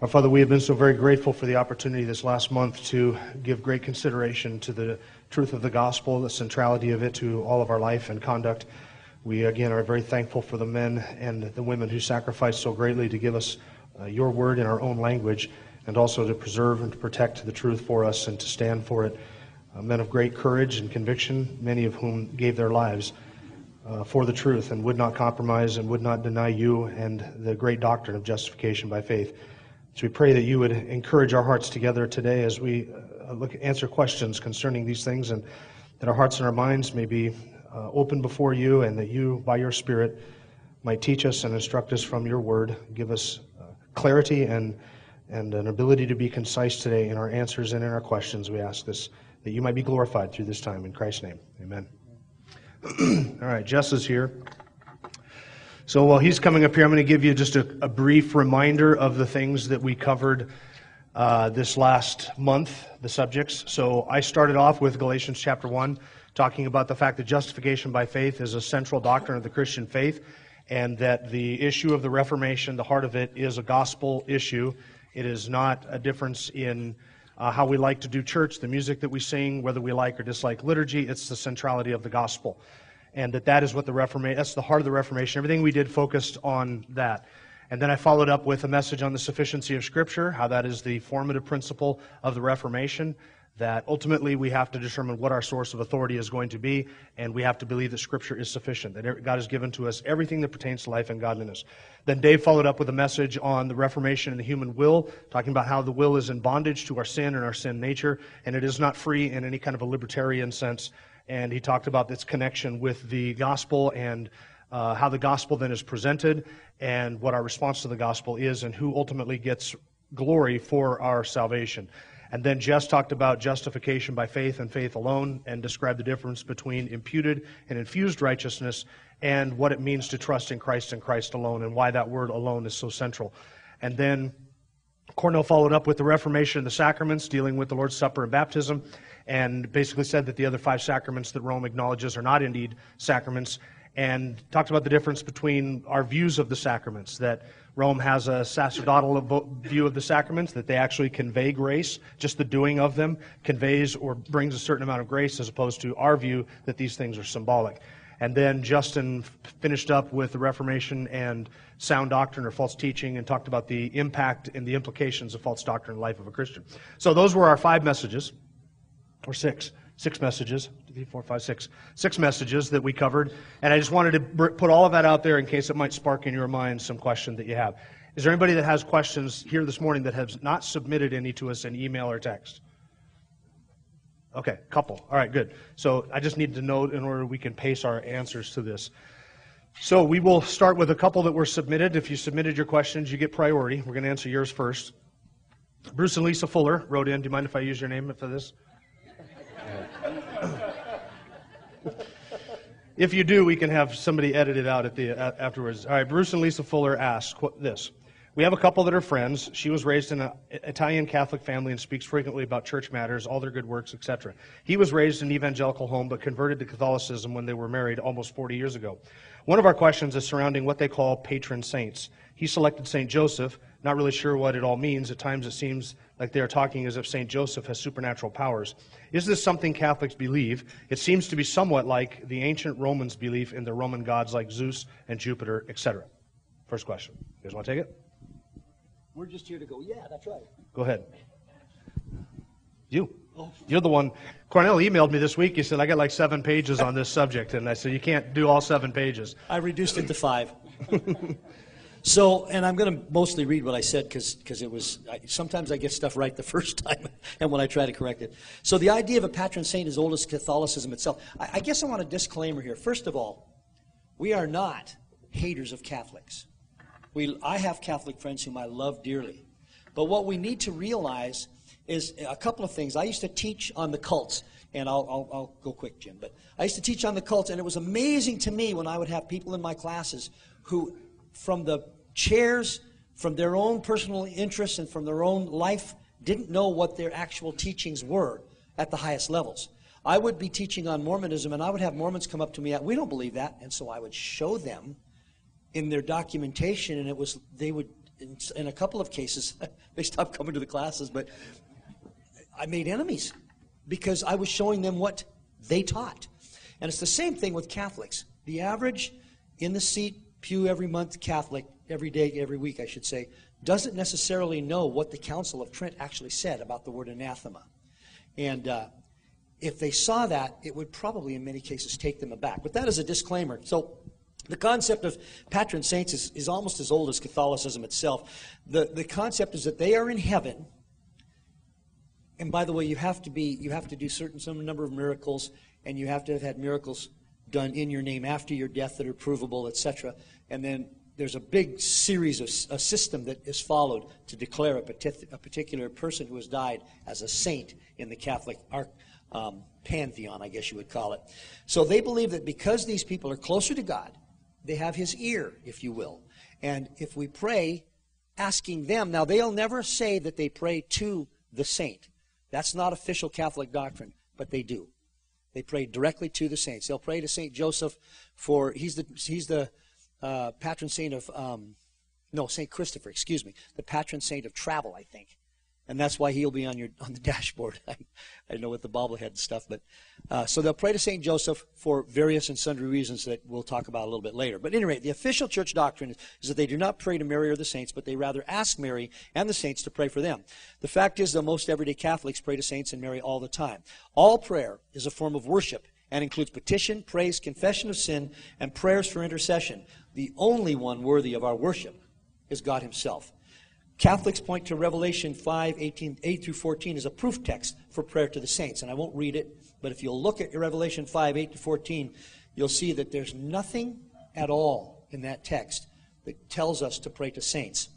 Our Father, we have been so very grateful for the opportunity this last month to give great consideration to the truth of the gospel, the centrality of it to all of our life and conduct. We again are very thankful for the men and the women who sacrificed so greatly to give us uh, your word in our own language and also to preserve and to protect the truth for us and to stand for it. Uh, men of great courage and conviction, many of whom gave their lives uh, for the truth and would not compromise and would not deny you and the great doctrine of justification by faith. So we pray that you would encourage our hearts together today as we uh, look answer questions concerning these things, and that our hearts and our minds may be uh, open before you, and that you, by your Spirit, might teach us and instruct us from your Word, give us uh, clarity and and an ability to be concise today in our answers and in our questions. We ask this that you might be glorified through this time in Christ's name. Amen. All right, Jess is here. So while he's coming up here, I'm going to give you just a, a brief reminder of the things that we covered uh, this last month, the subjects. So I started off with Galatians chapter 1, talking about the fact that justification by faith is a central doctrine of the Christian faith, and that the issue of the Reformation, the heart of it, is a gospel issue. It is not a difference in uh, how we like to do church, the music that we sing, whether we like or dislike liturgy. It's the centrality of the gospel and that that is what the Reformation, that's the heart of the Reformation. Everything we did focused on that. And then I followed up with a message on the sufficiency of Scripture, how that is the formative principle of the Reformation, that ultimately we have to determine what our source of authority is going to be, and we have to believe that Scripture is sufficient, that God has given to us everything that pertains to life and godliness. Then Dave followed up with a message on the Reformation and the human will, talking about how the will is in bondage to our sin and our sin nature, and it is not free in any kind of a libertarian sense and he talked about its connection with the gospel and uh, how the gospel then is presented and what our response to the gospel is and who ultimately gets glory for our salvation. And then Jess talked about justification by faith and faith alone and described the difference between imputed and infused righteousness and what it means to trust in Christ and Christ alone and why that word alone is so central. And then Cornell followed up with the Reformation and the sacraments, dealing with the Lord's Supper and baptism and basically said that the other five sacraments that Rome acknowledges are not indeed sacraments, and talked about the difference between our views of the sacraments, that Rome has a sacerdotal view of the sacraments, that they actually convey grace, just the doing of them conveys or brings a certain amount of grace, as opposed to our view that these things are symbolic. And then Justin finished up with the Reformation and sound doctrine or false teaching and talked about the impact and the implications of false doctrine in the life of a Christian. So those were our five messages or six, six messages, three, four, five, six, six messages that we covered. And I just wanted to put all of that out there in case it might spark in your mind some question that you have. Is there anybody that has questions here this morning that has not submitted any to us in email or text? Okay, couple. All right, good. So I just need to know in order we can pace our answers to this. So we will start with a couple that were submitted. If you submitted your questions, you get priority. We're going to answer yours first. Bruce and Lisa Fuller wrote in. Do you mind if I use your name for this? If you do, we can have somebody edit it out at the afterwards. All right, Bruce and Lisa Fuller ask this. We have a couple that are friends. She was raised in an Italian Catholic family and speaks frequently about church matters, all their good works, etc. He was raised in an evangelical home but converted to Catholicism when they were married almost 40 years ago. One of our questions is surrounding what they call patron saints. He selected St. Joseph, not really sure what it all means. At times it seems like they are talking as if St. Joseph has supernatural powers. Is this something Catholics believe? It seems to be somewhat like the ancient Romans' belief in the Roman gods like Zeus and Jupiter, etc. First question. You guys want to take it? We're just here to go, yeah, that's right. Go ahead. You. You're the one. Cornell emailed me this week. He said, I got like seven pages on this subject. And I said, You can't do all seven pages. I reduced it to five. So, and I'm going to mostly read what I said because it was, I, sometimes I get stuff right the first time and when I try to correct it. So, the idea of a patron saint is old as Catholicism itself. I, I guess I want a disclaimer here. First of all, we are not haters of Catholics. We, I have Catholic friends whom I love dearly. But what we need to realize is a couple of things. I used to teach on the cults, and I'll, I'll, I'll go quick, Jim. But I used to teach on the cults, and it was amazing to me when I would have people in my classes who, from the chairs, from their own personal interests, and from their own life, didn't know what their actual teachings were at the highest levels. I would be teaching on Mormonism, and I would have Mormons come up to me, we don't believe that. And so I would show them in their documentation, and it was, they would, in, in a couple of cases, they stopped coming to the classes, but I made enemies because I was showing them what they taught. And it's the same thing with Catholics. The average in the seat, pew every month Catholic, every day, every week, I should say, doesn't necessarily know what the Council of Trent actually said about the word anathema. And uh, if they saw that, it would probably, in many cases, take them aback. But that is a disclaimer. So, the concept of patron saints is, is almost as old as Catholicism itself. The, the concept is that they are in heaven and by the way, you have to be you have to do certain some number of miracles, and you have to have had miracles done in your name after your death that are provable, etc. And then there's a big series of a system that is followed to declare a, a particular person who has died as a saint in the Catholic um, pantheon, I guess you would call it. So they believe that because these people are closer to God, they have His ear, if you will. And if we pray, asking them, now they'll never say that they pray to the saint. That's not official Catholic doctrine, but they do. They pray directly to the saints. They'll pray to Saint Joseph for he's the he's the uh, patron saint of um, no Saint Christopher, excuse me, the patron saint of travel, I think and that's why he'll be on your on the dashboard. I, I know with the bobblehead and stuff, but uh, so they'll pray to Saint Joseph for various and sundry reasons that we'll talk about a little bit later. But anyway, the official church doctrine is, is that they do not pray to Mary or the saints, but they rather ask Mary and the saints to pray for them. The fact is that most everyday Catholics pray to saints and Mary all the time. All prayer is a form of worship and includes petition, praise, confession of sin, and prayers for intercession. The only one worthy of our worship is God Himself. Catholics point to Revelation 5, 18, 8 through 14 as a proof text for prayer to the saints. And I won't read it, but if you'll look at Revelation 5, 8 to 14, you'll see that there's nothing at all in that text that tells us to pray to saints.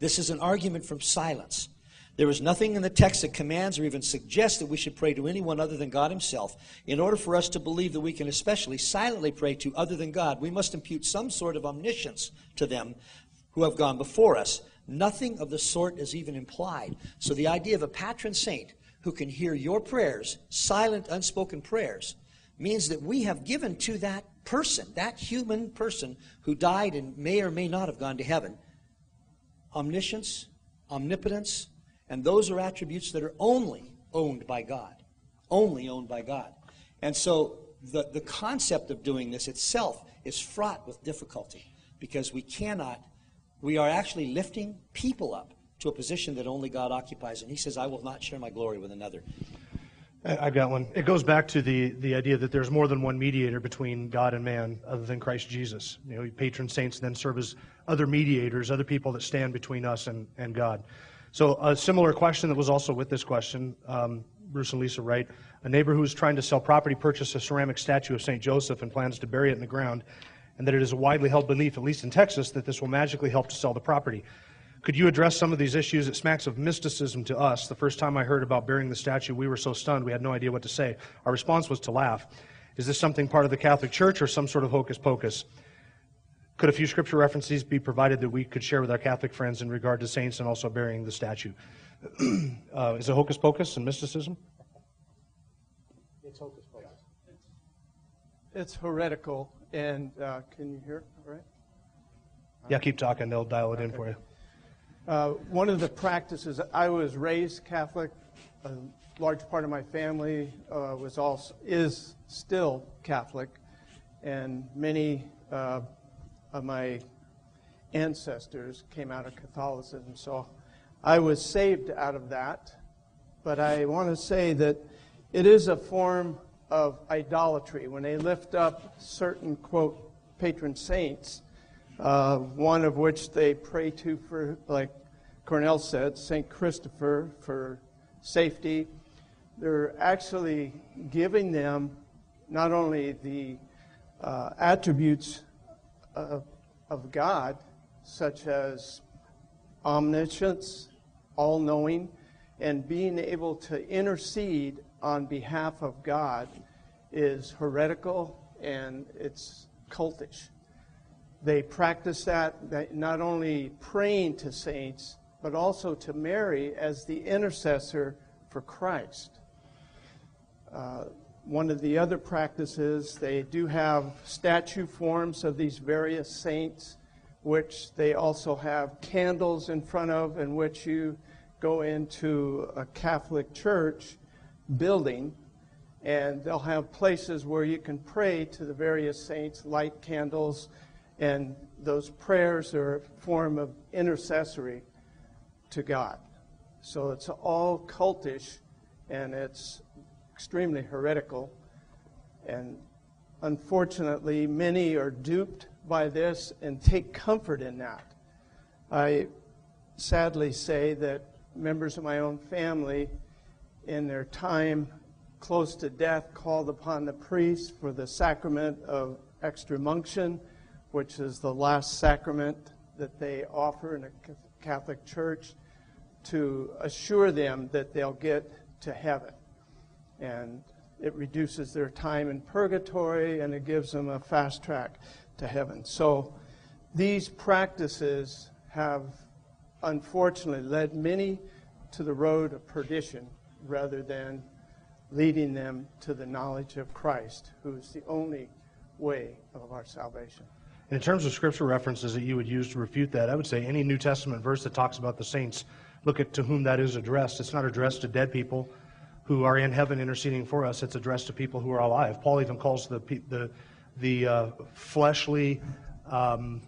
This is an argument from silence. There is nothing in the text that commands or even suggests that we should pray to anyone other than God Himself. In order for us to believe that we can especially silently pray to other than God, we must impute some sort of omniscience to them who have gone before us. Nothing of the sort is even implied. So the idea of a patron saint who can hear your prayers, silent, unspoken prayers, means that we have given to that person, that human person who died and may or may not have gone to heaven, omniscience, omnipotence, and those are attributes that are only owned by God. Only owned by God. And so the, the concept of doing this itself is fraught with difficulty because we cannot we are actually lifting people up to a position that only God occupies. And he says, I will not share my glory with another. I've got one. It goes back to the, the idea that there's more than one mediator between God and man other than Christ Jesus. You know, patron saints then serve as other mediators, other people that stand between us and, and God. So, a similar question that was also with this question, um, Bruce and Lisa write A neighbor who is trying to sell property purchased a ceramic statue of St. Joseph and plans to bury it in the ground and that it is a widely held belief, at least in Texas, that this will magically help to sell the property. Could you address some of these issues? It smacks of mysticism to us. The first time I heard about burying the statue, we were so stunned we had no idea what to say. Our response was to laugh. Is this something part of the Catholic Church or some sort of hocus pocus? Could a few scripture references be provided that we could share with our Catholic friends in regard to saints and also burying the statue? uh, is it hocus pocus and mysticism? It's hocus pocus. It's heretical and uh, can you hear? All right. Yeah, keep talking. They'll dial it in for you. Uh, one of the practices, I was raised Catholic. A large part of my family uh, was also is still Catholic, and many uh, of my ancestors came out of Catholicism. So I was saved out of that. But I want to say that it is a form of idolatry when they lift up certain, quote, patron saints, uh, one of which they pray to for, like Cornell said, St. Christopher for safety. They're actually giving them not only the uh, attributes of, of God, such as omniscience, all knowing, and being able to intercede on behalf of God is heretical and it's cultish. They practice that not only praying to saints, but also to Mary as the intercessor for Christ. Uh, one of the other practices, they do have statue forms of these various saints, which they also have candles in front of, in which you go into a Catholic church building, and they'll have places where you can pray to the various saints, light candles, and those prayers are a form of intercessory to God. So it's all cultish and it's extremely heretical. And unfortunately, many are duped by this and take comfort in that. I sadly say that members of my own family, in their time close to death, called upon the priest for the sacrament of extreme unction, which is the last sacrament that they offer in a Catholic church, to assure them that they'll get to heaven. And it reduces their time in purgatory and it gives them a fast track to heaven. So these practices have unfortunately led many to the road of perdition rather than leading them to the knowledge of Christ, who is the only way of our salvation. In terms of scripture references that you would use to refute that, I would say any New Testament verse that talks about the saints, look at to whom that is addressed. It's not addressed to dead people who are in heaven interceding for us. It's addressed to people who are alive. Paul even calls the the the uh, fleshly, um,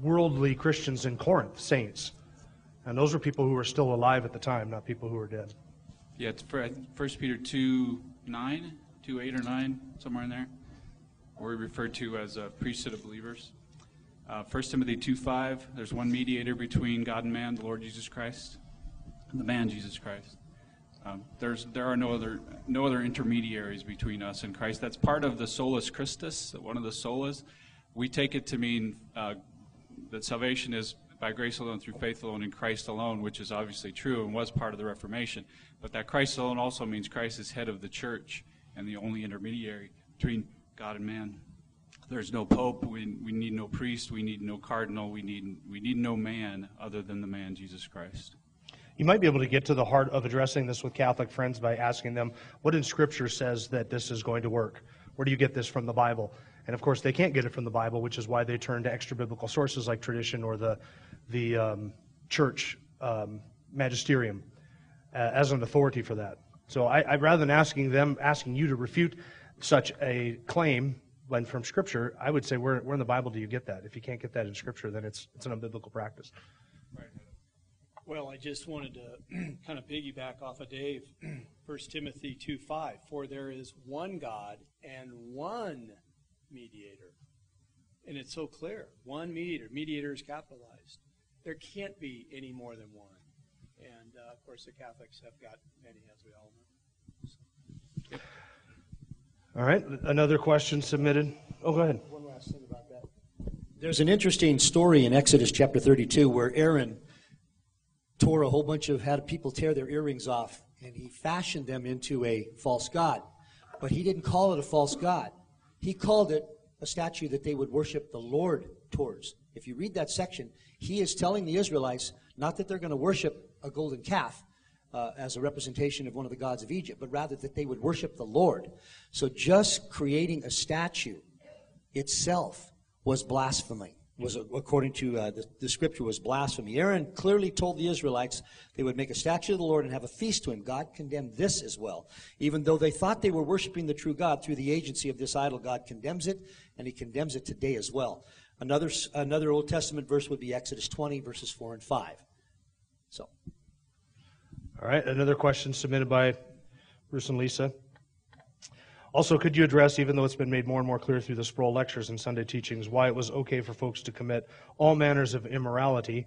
worldly Christians in Corinth saints, and those are people who were still alive at the time, not people who were dead. Yeah, it's First Peter two nine, two eight or nine, somewhere in there, or we refer to as a priesthood of believers. Uh, 1 Timothy 2 5, there's one mediator between God and man, the Lord Jesus Christ, the man Jesus Christ. Um, there's, there are no other, no other intermediaries between us and Christ. That's part of the solus Christus, one of the solas. We take it to mean uh, that salvation is by grace alone, through faith alone, in Christ alone, which is obviously true and was part of the Reformation. But that Christ alone also means Christ is head of the church and the only intermediary between God and man. There's no pope. We, we need no priest. We need no cardinal. We need, we need no man other than the man Jesus Christ. You might be able to get to the heart of addressing this with Catholic friends by asking them what in Scripture says that this is going to work. Where do you get this from the Bible? And of course, they can't get it from the Bible, which is why they turn to extra biblical sources like tradition or the, the um, church um, magisterium Uh, as an authority for that. So I, I, rather than asking them, asking you to refute such a claim, when from Scripture, I would say, where, where in the Bible do you get that? If you can't get that in Scripture, then it's, it's an unbiblical practice. Right. Well, I just wanted to kind of piggyback off of Dave. 1 Timothy 2 5. For there is one God and one mediator. And it's so clear one mediator. Mediator is capitalized. There can't be any more than one. And uh, of course, the Catholics have got many, as we all know. So. All right, another question submitted. Oh, go ahead. One last thing about that. There's an interesting story in Exodus chapter 32 where Aaron tore a whole bunch of, had people tear their earrings off, and he fashioned them into a false god. But he didn't call it a false god. He called it a statue that they would worship the Lord towards. If you read that section, he is telling the Israelites not that they're going to worship a golden calf, uh, as a representation of one of the gods of Egypt, but rather that they would worship the Lord. So just creating a statue itself was blasphemy. Was according to uh, the, the scripture was blasphemy. Aaron clearly told the Israelites they would make a statue of the Lord and have a feast to him. God condemned this as well, even though they thought they were worshiping the true God through the agency of this idol. God condemns it, and He condemns it today as well. Another another Old Testament verse would be Exodus 20 verses 4 and 5. So. All right, another question submitted by Bruce and Lisa. Also, could you address, even though it's been made more and more clear through the Sproul lectures and Sunday teachings, why it was okay for folks to commit all manners of immorality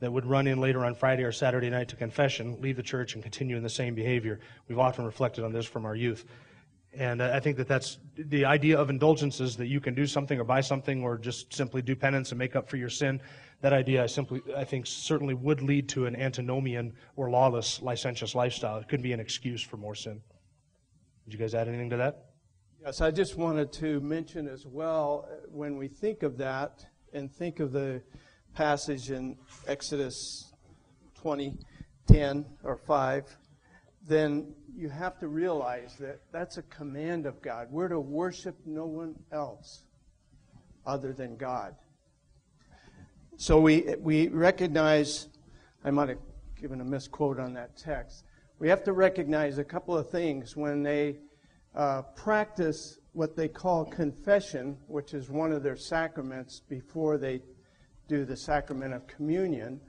that would run in later on Friday or Saturday night to confession, leave the church, and continue in the same behavior? We've often reflected on this from our youth. And I think that that's the idea of indulgences that you can do something or buy something or just simply do penance and make up for your sin. That idea, I simply, I think, certainly would lead to an antinomian or lawless, licentious lifestyle. It could be an excuse for more sin. Did you guys add anything to that? Yes, I just wanted to mention as well uh, when we think of that and think of the passage in Exodus 20, 10 or 5, then you have to realize that that's a command of God. We're to worship no one else other than God. So we, we recognize, I might have given a misquote on that text. We have to recognize a couple of things when they uh, practice what they call confession, which is one of their sacraments before they do the sacrament of communion.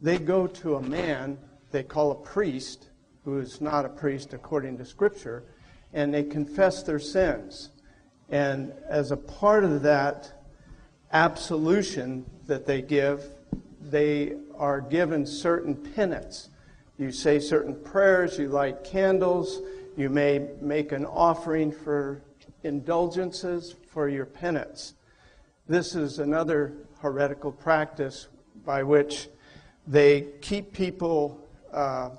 They go to a man they call a priest who is not a priest according to Scripture, and they confess their sins. And as a part of that absolution that they give, they are given certain penance. You say certain prayers, you light candles, you may make an offering for indulgences for your penance. This is another heretical practice by which they keep people uh,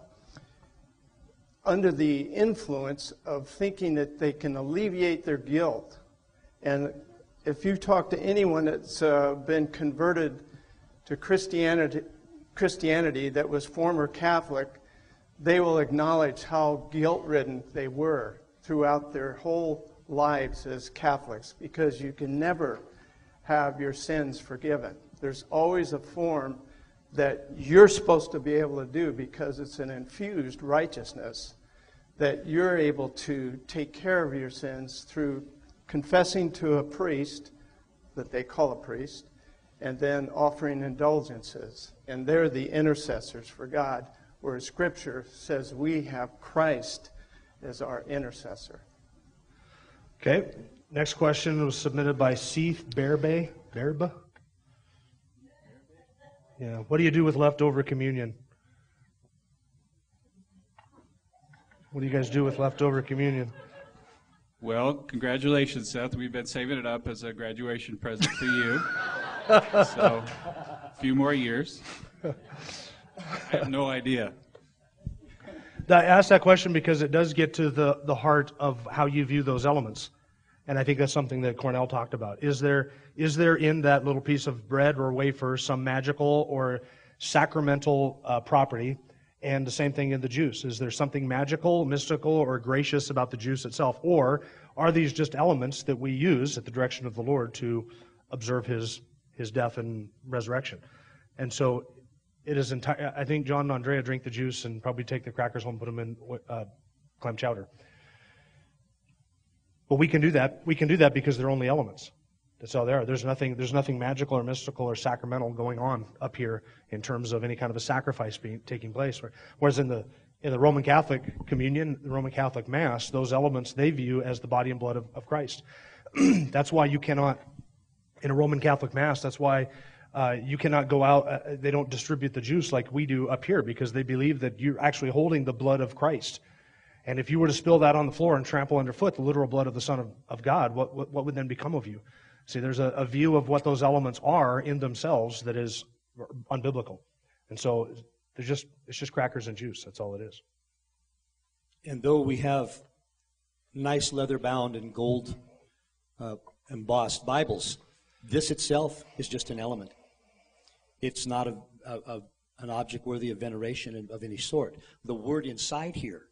under the influence of thinking that they can alleviate their guilt. And if you talk to anyone that's uh, been converted to Christianity, Christianity that was former Catholic, they will acknowledge how guilt ridden they were throughout their whole lives as Catholics because you can never have your sins forgiven. There's always a form that you're supposed to be able to do because it's an infused righteousness that you're able to take care of your sins through confessing to a priest that they call a priest and then offering indulgences. And they're the intercessors for God, whereas Scripture says we have Christ as our intercessor. Okay. Next question was submitted by Seth Berbe. Berbe? Yeah. What do you do with leftover communion? What do you guys do with leftover communion? Well, congratulations, Seth. We've been saving it up as a graduation present for you. so, a few more years. I have no idea. I asked that question because it does get to the, the heart of how you view those elements. And I think that's something that Cornell talked about. Is there, is there in that little piece of bread or wafer some magical or sacramental uh, property? And the same thing in the juice. Is there something magical, mystical, or gracious about the juice itself? Or are these just elements that we use at the direction of the Lord to observe his, his death and resurrection? And so it is entire. I think John and Andrea drink the juice and probably take the crackers home and put them in uh, clam chowder. But we can do that. We can do that because they're only elements. That's all there. There's nothing, there's nothing magical or mystical or sacramental going on up here in terms of any kind of a sacrifice being, taking place. Whereas in the, in the Roman Catholic communion, the Roman Catholic Mass, those elements they view as the body and blood of, of Christ. that's why you cannot, in a Roman Catholic Mass, that's why uh, you cannot go out, uh, they don't distribute the juice like we do up here because they believe that you're actually holding the blood of Christ. And if you were to spill that on the floor and trample underfoot the literal blood of the Son of, of God, what, what, what would then become of you? See, there's a, a, view of what those elements are in themselves that is unbiblical. And so there's just, it's just crackers and juice. That's all it is. And though we have nice leather bound and gold uh, embossed Bibles, this itself is just an element. It's not a, a, a, an object worthy of veneration of any sort. The word inside here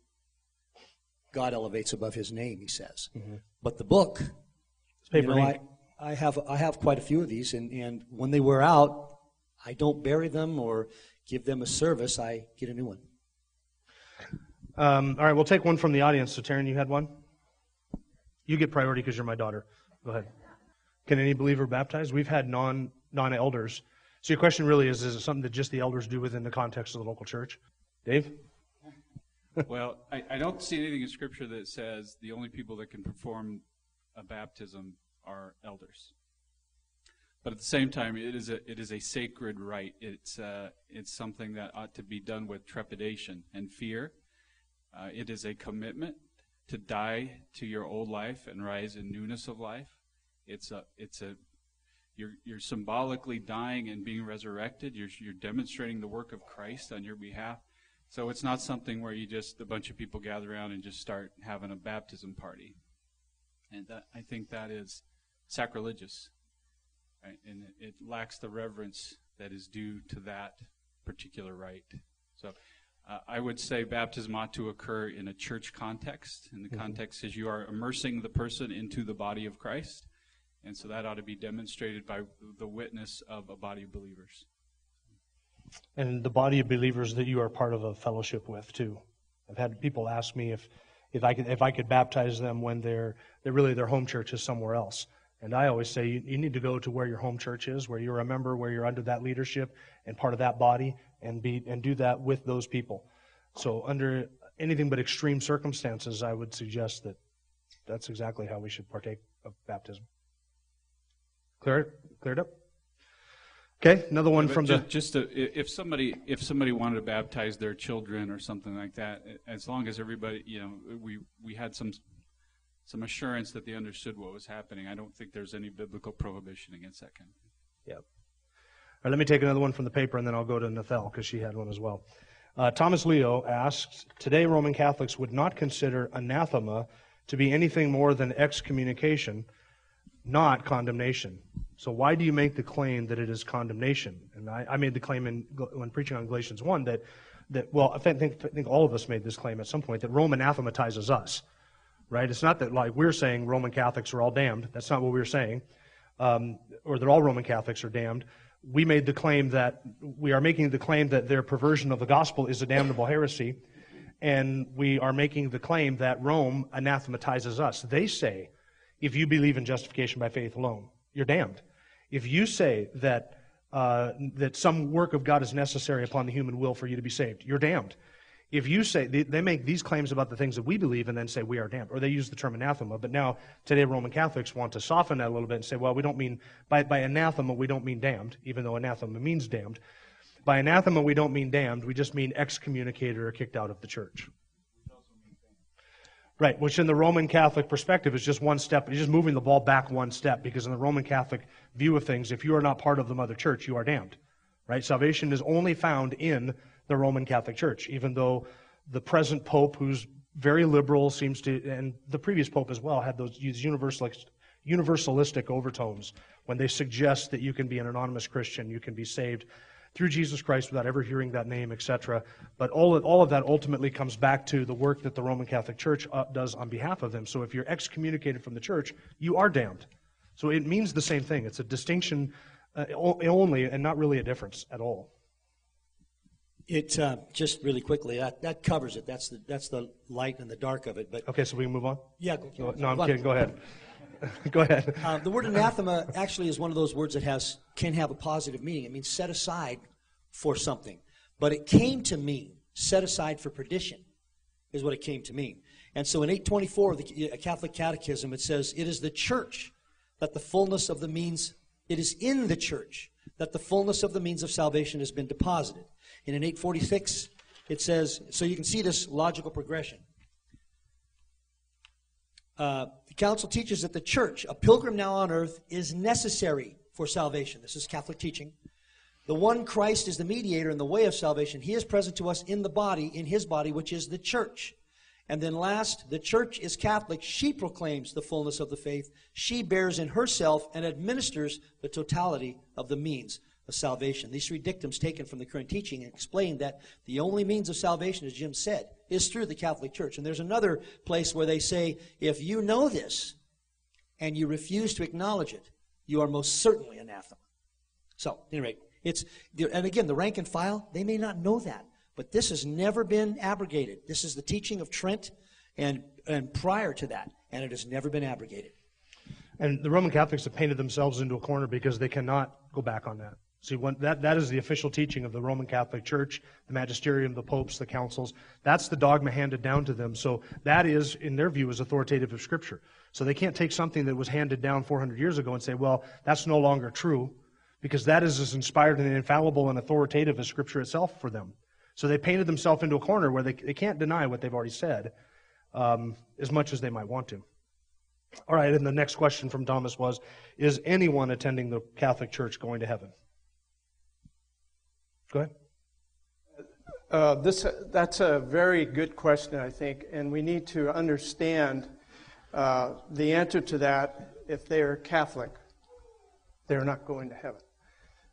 God elevates above his name, he says. Mm-hmm. But the book, you know, I, have, I have quite a few of these, and, and when they wear out, I don't bury them or give them a service. I get a new one. Um, all right, we'll take one from the audience. So, Taryn, you had one? You get priority because you're my daughter. Go ahead. Can any believer baptize? We've had non non elders. So your question really is: Is it something that just the elders do within the context of the local church? Dave well, I, I, don't see anything in Scripture that says the only people that can perform a baptism are elders. But at the same time, it is a it is a sacred rite. It's uh, it's something that ought to be done with trepidation and fear. Uh, it is a commitment to die to your old life and rise in newness of life. It's a, it's a, you're, you're symbolically dying and being resurrected. You're, you're demonstrating the work of Christ on your behalf. So it's not something where you just, a bunch of people gather around and just start having a baptism party. And that, I think that is sacrilegious. Right? And it, it lacks the reverence that is due to that particular rite. So uh, I would say baptism ought to occur in a church context. And the mm-hmm. context is you are immersing the person into the body of Christ. And so that ought to be demonstrated by the witness of a body of believers. And the body of believers that you are part of a fellowship with, too. I've had people ask me if, if, I, could, if I could baptize them when they're, they're really their home church is somewhere else. And I always say you, you need to go to where your home church is, where you're a member, where you're under that leadership and part of that body, and be and do that with those people. So under anything but extreme circumstances, I would suggest that that's exactly how we should partake of baptism. Clear cleared up. Okay, another one yeah, from just, the. Just to, if somebody if somebody wanted to baptize their children or something like that, as long as everybody, you know, we we had some some assurance that they understood what was happening. I don't think there's any biblical prohibition against that kind of thing. Yep. All right, let me take another one from the paper, and then I'll go to Nathel because she had one as well. Uh, Thomas Leo asks Today, Roman Catholics would not consider anathema to be anything more than excommunication, not condemnation. So, why do you make the claim that it is condemnation? And I, I made the claim in, when preaching on Galatians 1 that, that well, I think, I think all of us made this claim at some point that Rome anathematizes us right? It's not that like we're saying Roman Catholics are all damned. That's not what we are saying, um, or that all Roman Catholics are damned. We made the claim that we are making the claim that their perversion of the gospel is a damnable heresy, and we are making the claim that Rome anathematizes us. They say, if you believe in justification by faith alone, you're damned. If you say that uh, that some work of God is necessary upon the human will for you to be saved, you're damned. If you say, they, make these claims about the things that we believe and then say we are damned, or they use the term anathema, but now today Roman Catholics want to soften that a little bit and say, well, we don't mean, by, by anathema, we don't mean damned, even though anathema means damned. By anathema, we don't mean damned, we just mean excommunicated or kicked out of the church. Right, which in the Roman Catholic perspective is just one step, it's just moving the ball back one step, because in the Roman Catholic view of things, if you are not part of the mother church, you are damned. Right? Salvation is only found in the Roman Catholic Church, even though the present Pope, who's very liberal, seems to, and the previous Pope as well, had those universalist, universalistic overtones when they suggest that you can be an anonymous Christian, you can be saved through Jesus Christ without ever hearing that name, etc. But all of, all of that ultimately comes back to the work that the Roman Catholic Church uh, does on behalf of them. So if you're excommunicated from the church, you are damned. So it means the same thing. It's a distinction uh, only and not really a difference at all. It uh, just really quickly that, that covers it. That's the that's the light and the dark of it. But okay, so we can move on. Yeah. Go, no, I'm kidding. Go ahead. go ahead. Uh, the word anathema actually is one of those words that has can have a positive meaning. It means set aside for something, but it came to mean set aside for perdition, is what it came to mean. And so in 824 of the Catholic Catechism, it says, "It is the church that the fullness of the means. It is in the church that the fullness of the means of salvation has been deposited." And in 846, it says, so you can see this logical progression. Uh, the council teaches that the church, a pilgrim now on earth, is necessary for salvation. This is Catholic teaching. The one Christ is the mediator in the way of salvation. He is present to us in the body, in his body, which is the church. And then last, the church is Catholic. She proclaims the fullness of the faith. She bears in herself and administers the totality of the means of salvation. These three dictums taken from the current teaching explain that the only means of salvation, as Jim said, is through the Catholic Church. And there's another place where they say, if you know this and you refuse to acknowledge it, you are most certainly anathema. So, at any rate, it's, and again, the rank and file, they may not know that, but this has never been abrogated. This is the teaching of Trent and, and prior to that, and it has never been abrogated. And the Roman Catholics have painted themselves into a corner because they cannot go back on that. See, when, that, that is the official teaching of the Roman Catholic Church, the magisterium, the popes, the councils. That's the dogma handed down to them. So that is, in their view, is authoritative of Scripture. So they can't take something that was handed down 400 years ago and say, well, that's no longer true, because that is as inspired and infallible and authoritative as Scripture itself for them. So they painted themselves into a corner where they, they can't deny what they've already said. um, as much as they might want to. All right, and the next question from Thomas was Is anyone attending the Catholic Church going to heaven? Go ahead. Uh, this, that's a very good question, I think, and we need to understand uh, the answer to that. If they are Catholic, they're not going to heaven.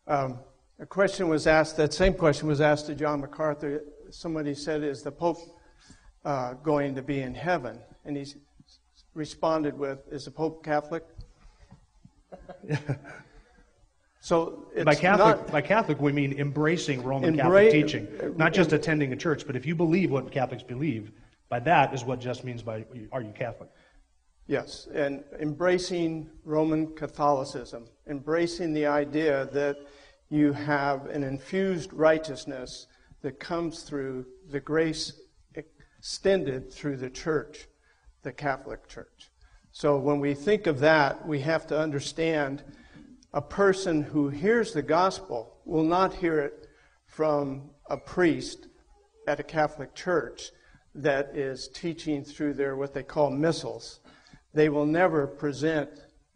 Um, a question was asked, that same question was asked to John MacArthur. Somebody said, Is the Pope uh, going to be in heaven? And he responded with, Is the Pope Catholic? so by Catholic, not, by Catholic, we mean embracing Roman Embra- Catholic teaching, not just attending a church. But if you believe what Catholics believe, by that is what just means by are you Catholic? Yes, and embracing Roman Catholicism, embracing the idea that you have an infused righteousness that comes through the grace extended through the church, the Catholic Church. So when we think of that, we have to understand a person who hears the gospel will not hear it from a priest at a Catholic church that is teaching through their what they call missals they will never present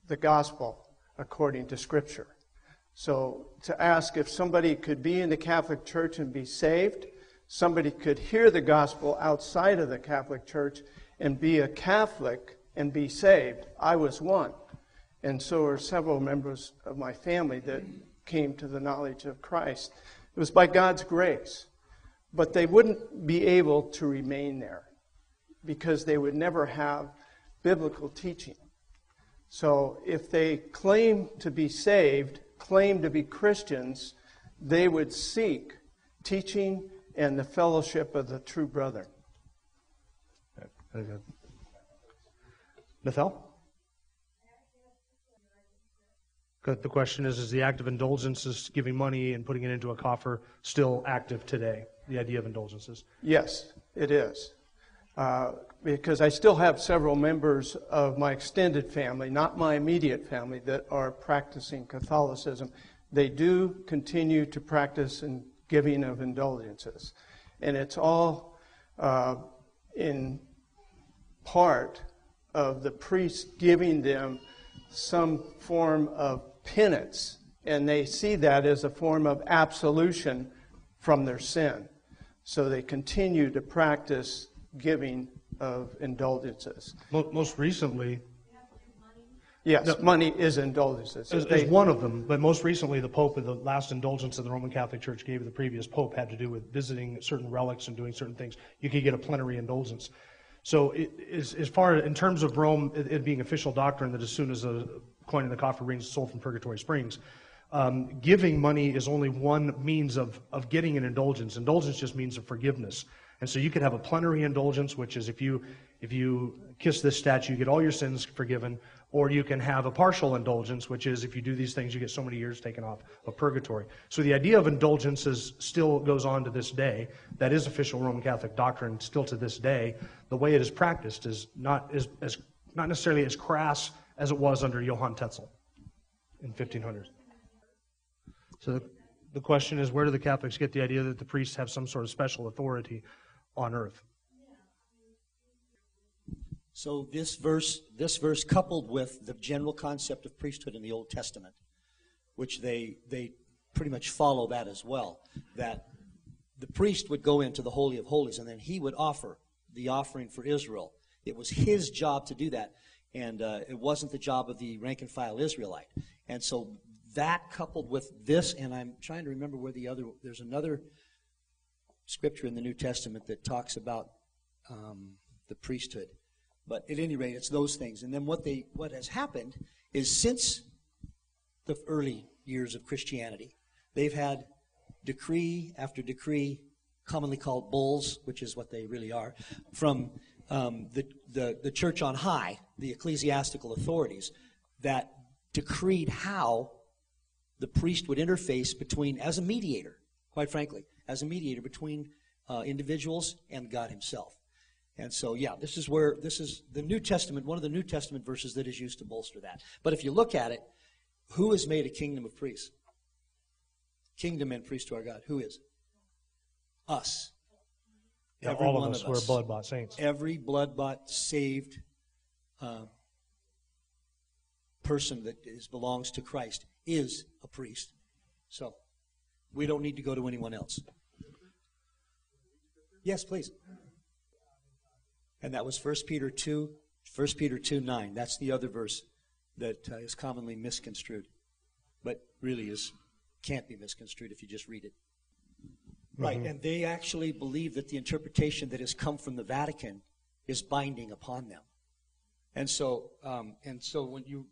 the gospel according to Scripture. So, to ask if somebody could be in the Catholic Church and be saved, somebody could hear the gospel outside of the Catholic Church and be a Catholic and be saved. I was one. And so are several members of my family that came to the knowledge of Christ. It was by God's grace. But they wouldn't be able to remain there because they would never have biblical teaching. So if they claim to be saved, claim to be Christians, they would seek teaching and the fellowship of the true brother. Very good. Nathal? The question is Is the act of indulgences, giving money and putting it into a coffer, still active today? The idea of indulgences? Yes, it is. Uh, because I still have several members of my extended family, not my immediate family, that are practicing Catholicism. They do continue to practice and giving of indulgences. And it's all uh, in part of the priest giving them some form of penance. And they see that as a form of absolution from their sin. So they continue to practice giving of indulgences. Most recently, Yes, no, money is indulgences. Is, is one of them, but most recently, the Pope, the last indulgence that the Roman Catholic Church gave the previous Pope had to do with visiting certain relics and doing certain things. You could get a plenary indulgence. So, it, as, as far in terms of Rome, it, it, being official doctrine that as soon as a coin in the coffer rings sold from Purgatory Springs, um, giving money is only one means of, of getting an indulgence. Indulgence just means of forgiveness. And so you could have a plenary indulgence, which is if you if you kiss this statue, you get all your sins forgiven, or you can have a partial indulgence, which is if you do these things, you get so many years taken off of purgatory. So the idea of indulgences still goes on to this day. That is official Roman Catholic doctrine still to this day. The way it is practiced is not as, as not necessarily as crass as it was under Johann Tetzel in 1500. So the, the question is, where do the Catholics get the idea that the priests have some sort of special authority on earth. So this verse, this verse coupled with the general concept of priesthood in the Old Testament, which they they pretty much follow that as well, that the priest would go into the holy of holies and then he would offer the offering for Israel. It was his job to do that, and uh, it wasn't the job of the rank and file Israelite. And so that coupled with this, and I'm trying to remember where the other. There's another scripture in the New Testament that talks about um, the priesthood. But at any rate, it's those things. And then what they what has happened is since the early years of Christianity, they've had decree after decree, commonly called bulls, which is what they really are, from um, the, the, the church on high, the ecclesiastical authorities, that decreed how the priest would interface between, as a mediator, quite frankly, as a mediator between uh, individuals and God Himself. And so, yeah, this is where this is the New Testament, one of the New Testament verses that is used to bolster that. But if you look at it, who has made a kingdom of priests? Kingdom and priest to our God. Who is? Us. Every all one of us of who are blood bought saints. Every blood bought, saved uh, person that is, belongs to Christ is a priest. So we don't need to go to anyone else. Yes, please. And that was 1 Peter 2, 1 Peter 2 9. That's the other verse that uh, is commonly misconstrued, but really is can't be misconstrued if you just read it. Right, and they actually believe that the interpretation that has come from the Vatican is binding upon them. And so, um, and so when you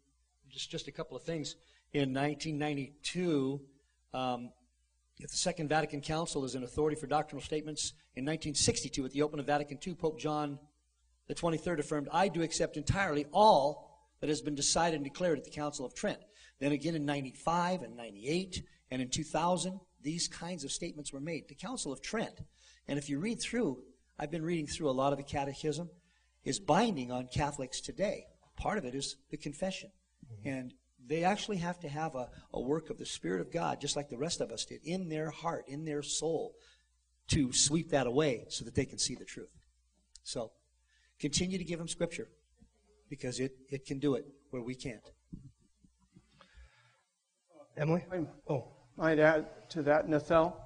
just just a couple of things in 1992, um, the Second Vatican Council is an authority for doctrinal statements. In 1962, at the open of Vatican II, Pope John the 23rd affirmed, "I do accept entirely all that has been decided and declared at the Council of Trent." Then again in 95 and 98 and in 2000, these kinds of statements were made. The Council of Trent, and if you read through, I've been reading through a lot of the Catechism, is binding on Catholics today. Part of it is the confession. Mm-hmm. And they actually have to have a, a work of the Spirit of God, just like the rest of us did, in their heart, in their soul, to sweep that away so that they can see the truth. So continue to give them Scripture because it, it can do it where we can't. Emily? I'm- Oh, I'd add to that, Nathel.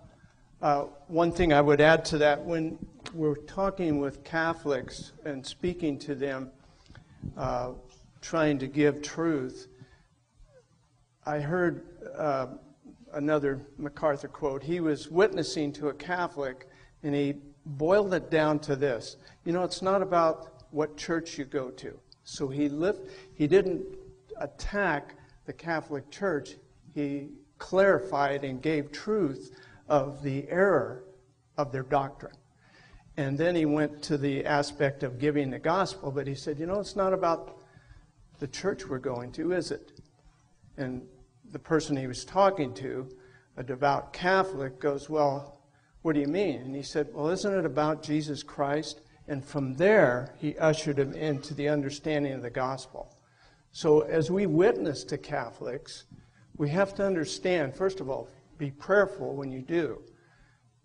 Uh, one thing I would add to that when we're talking with Catholics and speaking to them, uh, trying to give truth, I heard uh, another MacArthur quote. He was witnessing to a Catholic and he boiled it down to this you know, it's not about what church you go to. So he, lift, he didn't attack the Catholic Church, he clarified and gave truth of the error of their doctrine. And then he went to the aspect of giving the gospel, but he said, you know, it's not about the church we're going to, is it? And the person he was talking to, a devout Catholic, goes, Well, what do you mean? And he said, Well, isn't it about Jesus Christ? And from there, he ushered him into the understanding of the gospel. So as we witness to Catholics, we have to understand, first of all, be prayerful when you do.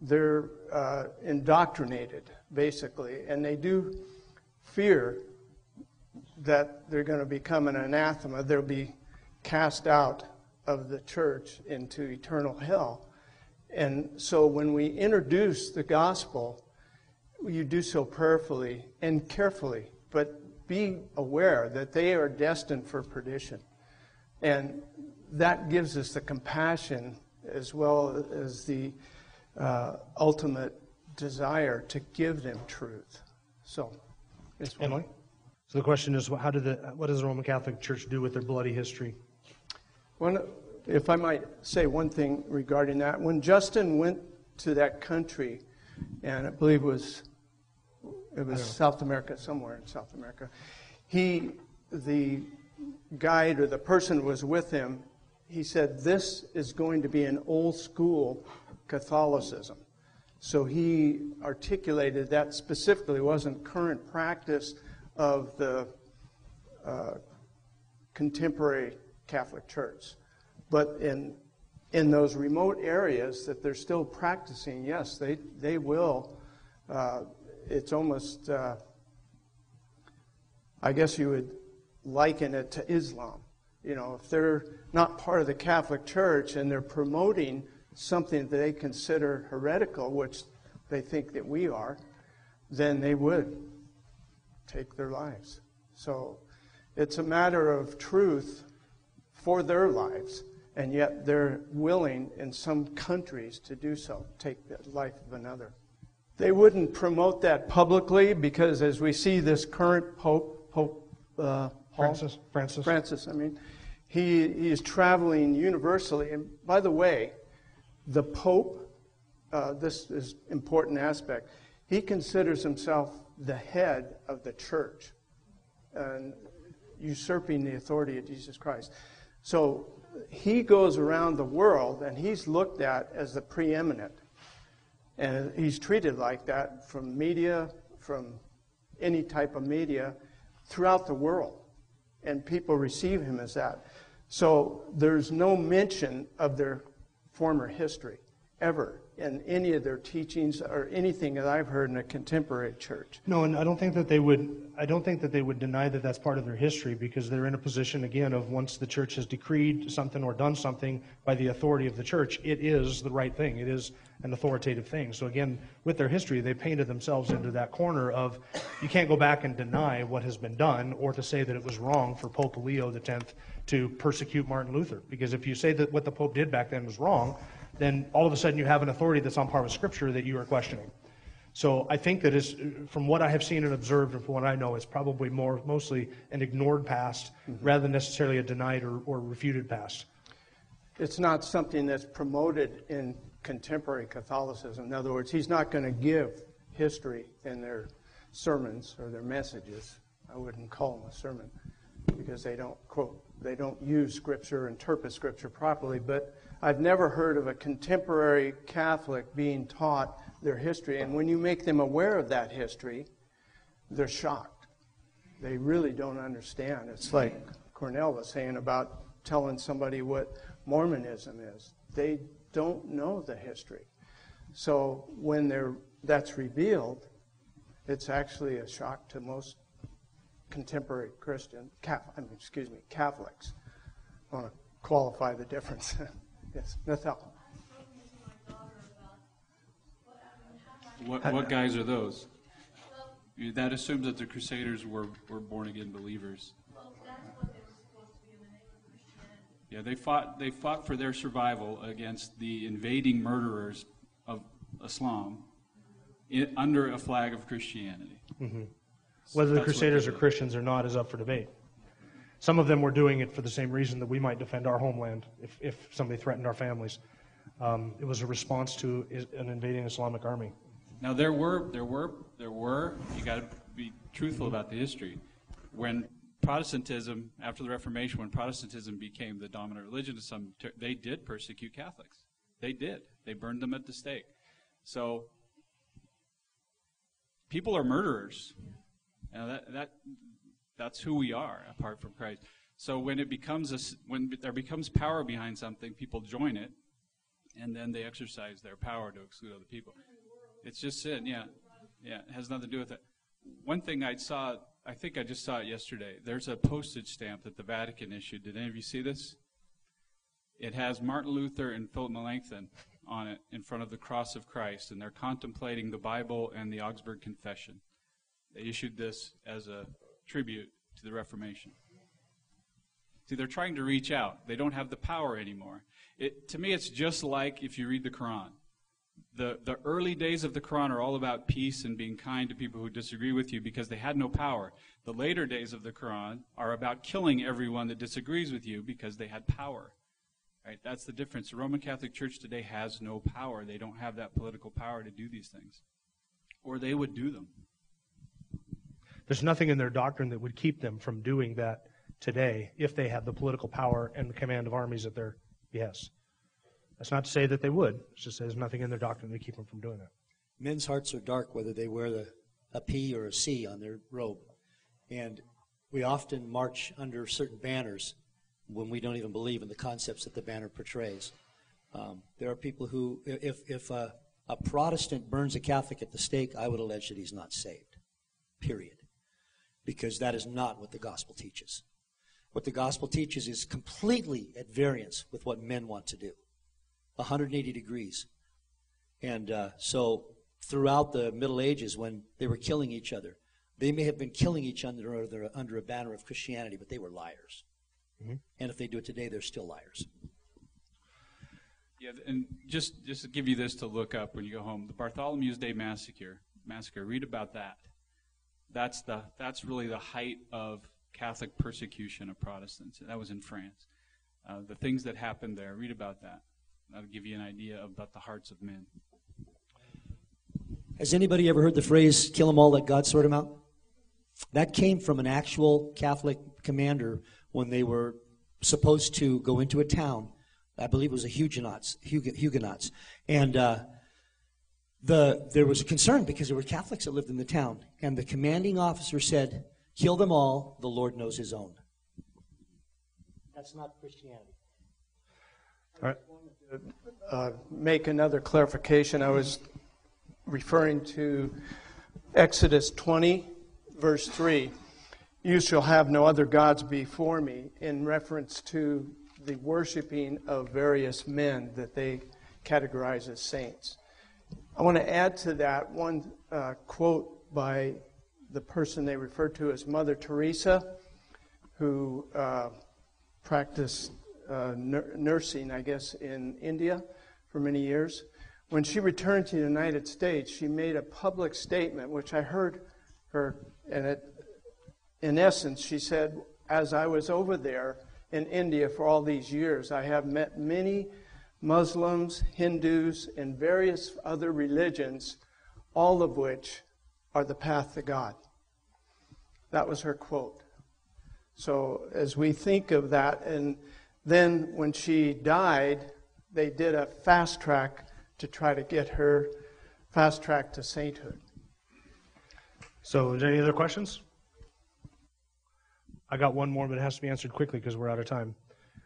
They're uh, indoctrinated, basically, and they do fear that they're going to become an anathema. They'll be cast out of the church into eternal hell. And so when we introduce the gospel, you do so prayerfully and carefully, but be aware that they are destined for perdition. And that gives us the compassion as well as the uh, ultimate desire to give them truth. So, Emily? So the question is, how did the, what does the Roman Catholic Church do with their bloody history? One, if I might say one thing regarding that, when Justin went to that country, and I believe it was it was South America, somewhere in South America, he the guide or the person who was with him, he said this is going to be an old school Catholicism. So he articulated that specifically wasn't current practice of the uh, contemporary Catholic Church. But in, in those remote areas that they're still practicing, yes, they, they will. Uh, it's almost, uh, I guess you would liken it to Islam. You know, if they're not part of the Catholic Church and they're promoting something that they consider heretical, which they think that we are, then they would take their lives. So it's a matter of truth for their lives, and yet they're willing in some countries to do so, take the life of another. They wouldn't promote that publicly because, as we see this current Pope, Pope uh, Francis? Francis? Francis, I mean, he, he is traveling universally. And by the way, the Pope, uh, this is important aspect, he considers himself the head of the church and usurping the authority of Jesus Christ. So he goes around the world and he's looked at as the preeminent. And he's treated like that from media, from any type of media throughout the world. And people receive him as that. So there's no mention of their former history ever in any of their teachings or anything that I've heard in a contemporary church. No, and I don't think that they would. I don't think that they would deny that that's part of their history because they're in a position again of once the church has decreed something or done something by the authority of the church, it is the right thing. It is an authoritative thing. So again, with their history, they painted themselves into that corner of you can't go back and deny what has been done or to say that it was wrong for Pope Leo X to persecute Martin Luther. Because if you say that what the Pope did back then was wrong, then all of a sudden you have an authority that's on par with Scripture that you are questioning. So I think that is, from what I have seen and observed, and from what I know, is probably more mostly an ignored past mm-hmm. rather than necessarily a denied or, or refuted past. It's not something that's promoted in contemporary Catholicism. In other words, he's not going to give history in their sermons or their messages. I wouldn't call them a sermon because they don't quote, they don't use Scripture, interpret Scripture properly. But I've never heard of a contemporary Catholic being taught their history. And when you make them aware of that history, they're shocked. They really don't understand. It's like Cornell was saying about telling somebody what Mormonism is. They don't know the history. So when they're, that's revealed, it's actually a shock to most contemporary Christian, I mean, excuse me, Catholics. I want to qualify the difference. Yes, Nathal. What, what guys are those? That assumes that the Crusaders were, were born again believers. Yeah, they fought, they fought for their survival against the invading murderers of Islam in, under a flag of Christianity. Mm-hmm. Whether the Crusaders are Christians or not is up for debate. Some of them were doing it for the same reason that we might defend our homeland if, if somebody threatened our families. Um, it was a response to an invading Islamic army. Now there were there were there were you got to be truthful about the history. When Protestantism after the Reformation, when Protestantism became the dominant religion some, they did persecute Catholics. They did. They burned them at the stake. So people are murderers. Now that that that's who we are apart from Christ. So when it becomes a, when there becomes power behind something, people join it, and then they exercise their power to exclude other people. It's just sin, yeah, yeah. It has nothing to do with it. One thing I saw, I think I just saw it yesterday. There's a postage stamp that the Vatican issued. Did any of you see this? It has Martin Luther and Philip Melanchthon on it in front of the cross of Christ, and they're contemplating the Bible and the Augsburg Confession. They issued this as a tribute to the Reformation. See, they're trying to reach out. They don't have the power anymore. It, to me, it's just like if you read the Quran. The, the early days of the Quran are all about peace and being kind to people who disagree with you because they had no power. The later days of the Quran are about killing everyone that disagrees with you because they had power. Right? That's the difference. The Roman Catholic Church today has no power. They don't have that political power to do these things. Or they would do them. There's nothing in their doctrine that would keep them from doing that today if they had the political power and the command of armies at their behest. That's not to say that they would. It's just there's nothing in their doctrine to keep them from doing that. Men's hearts are dark whether they wear the, a P or a C on their robe. And we often march under certain banners when we don't even believe in the concepts that the banner portrays. Um, there are people who, if, if a, a Protestant burns a Catholic at the stake, I would allege that he's not saved. Period because that is not what the gospel teaches. What the gospel teaches is completely at variance with what men want to do 180 degrees. And uh, so, throughout the Middle Ages, when they were killing each other, they may have been killing each other under, under a banner of Christianity, but they were liars. Mm-hmm. And if they do it today, they're still liars. Yeah, and just just to give you this to look up when you go home, the Bartholomew's Day massacre. Massacre. Read about that. That's, the, that's really the height of Catholic persecution of Protestants. That was in France. Uh, the things that happened there, read about that. That'll give you an idea about the hearts of men. Has anybody ever heard the phrase, kill them all, let God sort them out? That came from an actual Catholic commander when they were supposed to go into a town. I believe it was the Huguenots. Huguenots. And uh, the, there was a concern because there were Catholics that lived in the town. And the commanding officer said, Kill them all, the Lord knows his own. That's not Christianity. All right. uh, make another clarification. I was referring to Exodus 20, verse 3. You shall have no other gods before me, in reference to the worshiping of various men that they categorize as saints. I want to add to that one uh, quote by the person they refer to as Mother Teresa, who uh, practiced uh, nur- nursing, I guess, in India for many years. When she returned to the United States, she made a public statement, which I heard her, and it, in essence, she said, As I was over there in India for all these years, I have met many Muslims, Hindus, and various other religions, all of which are the path to God. That was her quote. So as we think of that, and then when she died, they did a fast track to try to get her fast track to sainthood. So, any other questions? I got one more, but it has to be answered quickly because we're out of time.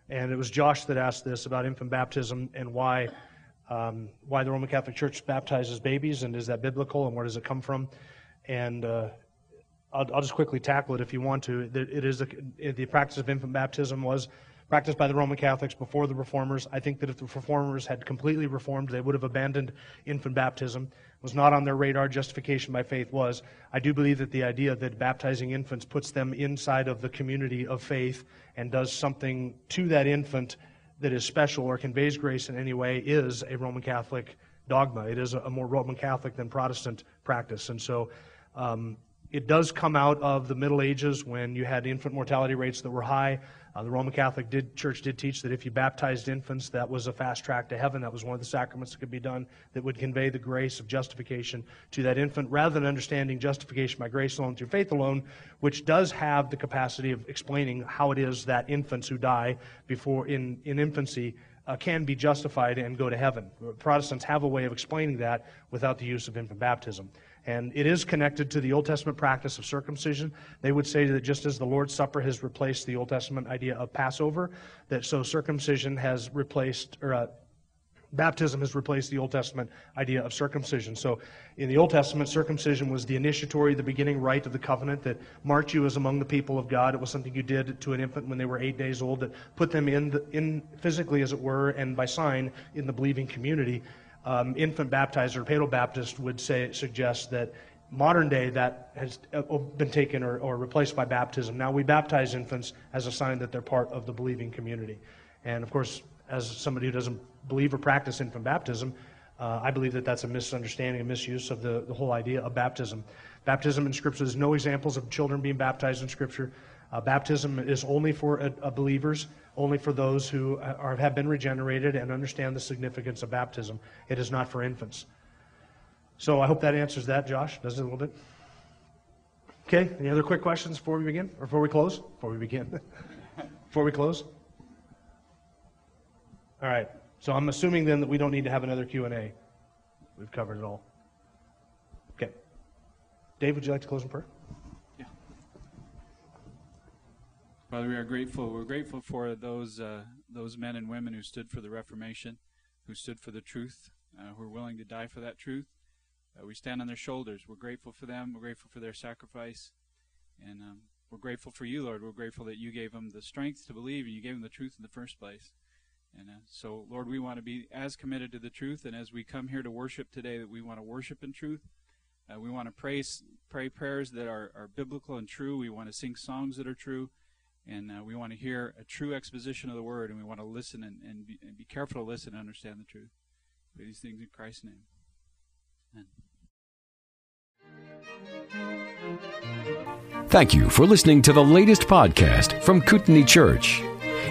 And it was Josh that asked this about infant baptism and why um, why the Roman Catholic Church baptizes babies and is that biblical and where does it come from? And uh, I'll, I'll, just quickly tackle it if you want to. It is a, the practice of infant baptism was practiced by the Roman Catholics before the Reformers. I think that if the Reformers had completely reformed, they would have abandoned infant baptism. It was not on their radar. Justification by faith was. I do believe that the idea that baptizing infants puts them inside of the community of faith and does something to that infant that is special or conveys grace in any way is a Roman Catholic dogma. It is a more Roman Catholic than Protestant practice. And so um, it does come out of the Middle Ages when you had infant mortality rates that were high. Uh, the Roman Catholic did, Church did teach that if you baptized infants, that was a fast track to heaven. That was one of the sacraments that could be done that would convey the grace of justification to that infant, rather than understanding justification by grace alone through faith alone, which does have the capacity of explaining how it is that infants who die before in, in infancy uh, can be justified and go to heaven. Protestants have a way of explaining that without the use of infant baptism. And it is connected to the Old Testament practice of circumcision. They would say that just as the Lord's Supper has replaced the Old Testament idea of Passover, that so circumcision has replaced, or uh, baptism has replaced the Old Testament idea of circumcision. So in the Old Testament, circumcision was the initiatory, the beginning rite of the covenant that marked you as among the people of God. It was something you did to an infant when they were eight days old that put them in, the, in physically, as it were, and by sign in the believing community um, infant baptized or paedo Baptist would say suggest that modern day that has uh, been taken or, or replaced by baptism. Now we baptize infants as a sign that they're part of the believing community. And of course, as somebody who doesn't believe or practice infant baptism, uh, I believe that that's a misunderstanding, a misuse of the, the whole idea of baptism. Baptism in Scripture, there's no examples of children being baptized in Scripture. Uh, baptism is only for uh, uh believers only for those who uh, are, have been regenerated and understand the significance of baptism. It is not for infants. So I hope that answers that, Josh. Does it a little bit? Okay, any other quick questions before we begin? Or before we close? Before we begin. before we close? All right. So I'm assuming then that we don't need to have another Q&A. We've covered it all. Okay. Dave, would you like to close in prayer? Father, we are grateful. We're grateful for those uh, those men and women who stood for the Reformation, who stood for the truth, uh, who are willing to die for that truth. Uh, we stand on their shoulders. We're grateful for them. We're grateful for their sacrifice, and um, we're grateful for you, Lord. We're grateful that you gave them the strength to believe, and you gave them the truth in the first place. And uh, so, Lord, we want to be as committed to the truth, and as we come here to worship today, that we want to worship in truth. Uh, we want to pray pray prayers that are, are biblical and true. We want to sing songs that are true. And uh, we want to hear a true exposition of the word, and we want to listen and, and, be, and be careful to listen and understand the truth. For these things in Christ's name. Amen. Thank you for listening to the latest podcast from Kootenai Church.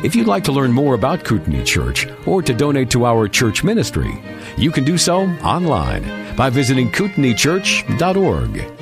If you'd like to learn more about Kootenai Church or to donate to our church ministry, you can do so online by visiting kootenaichurch.org.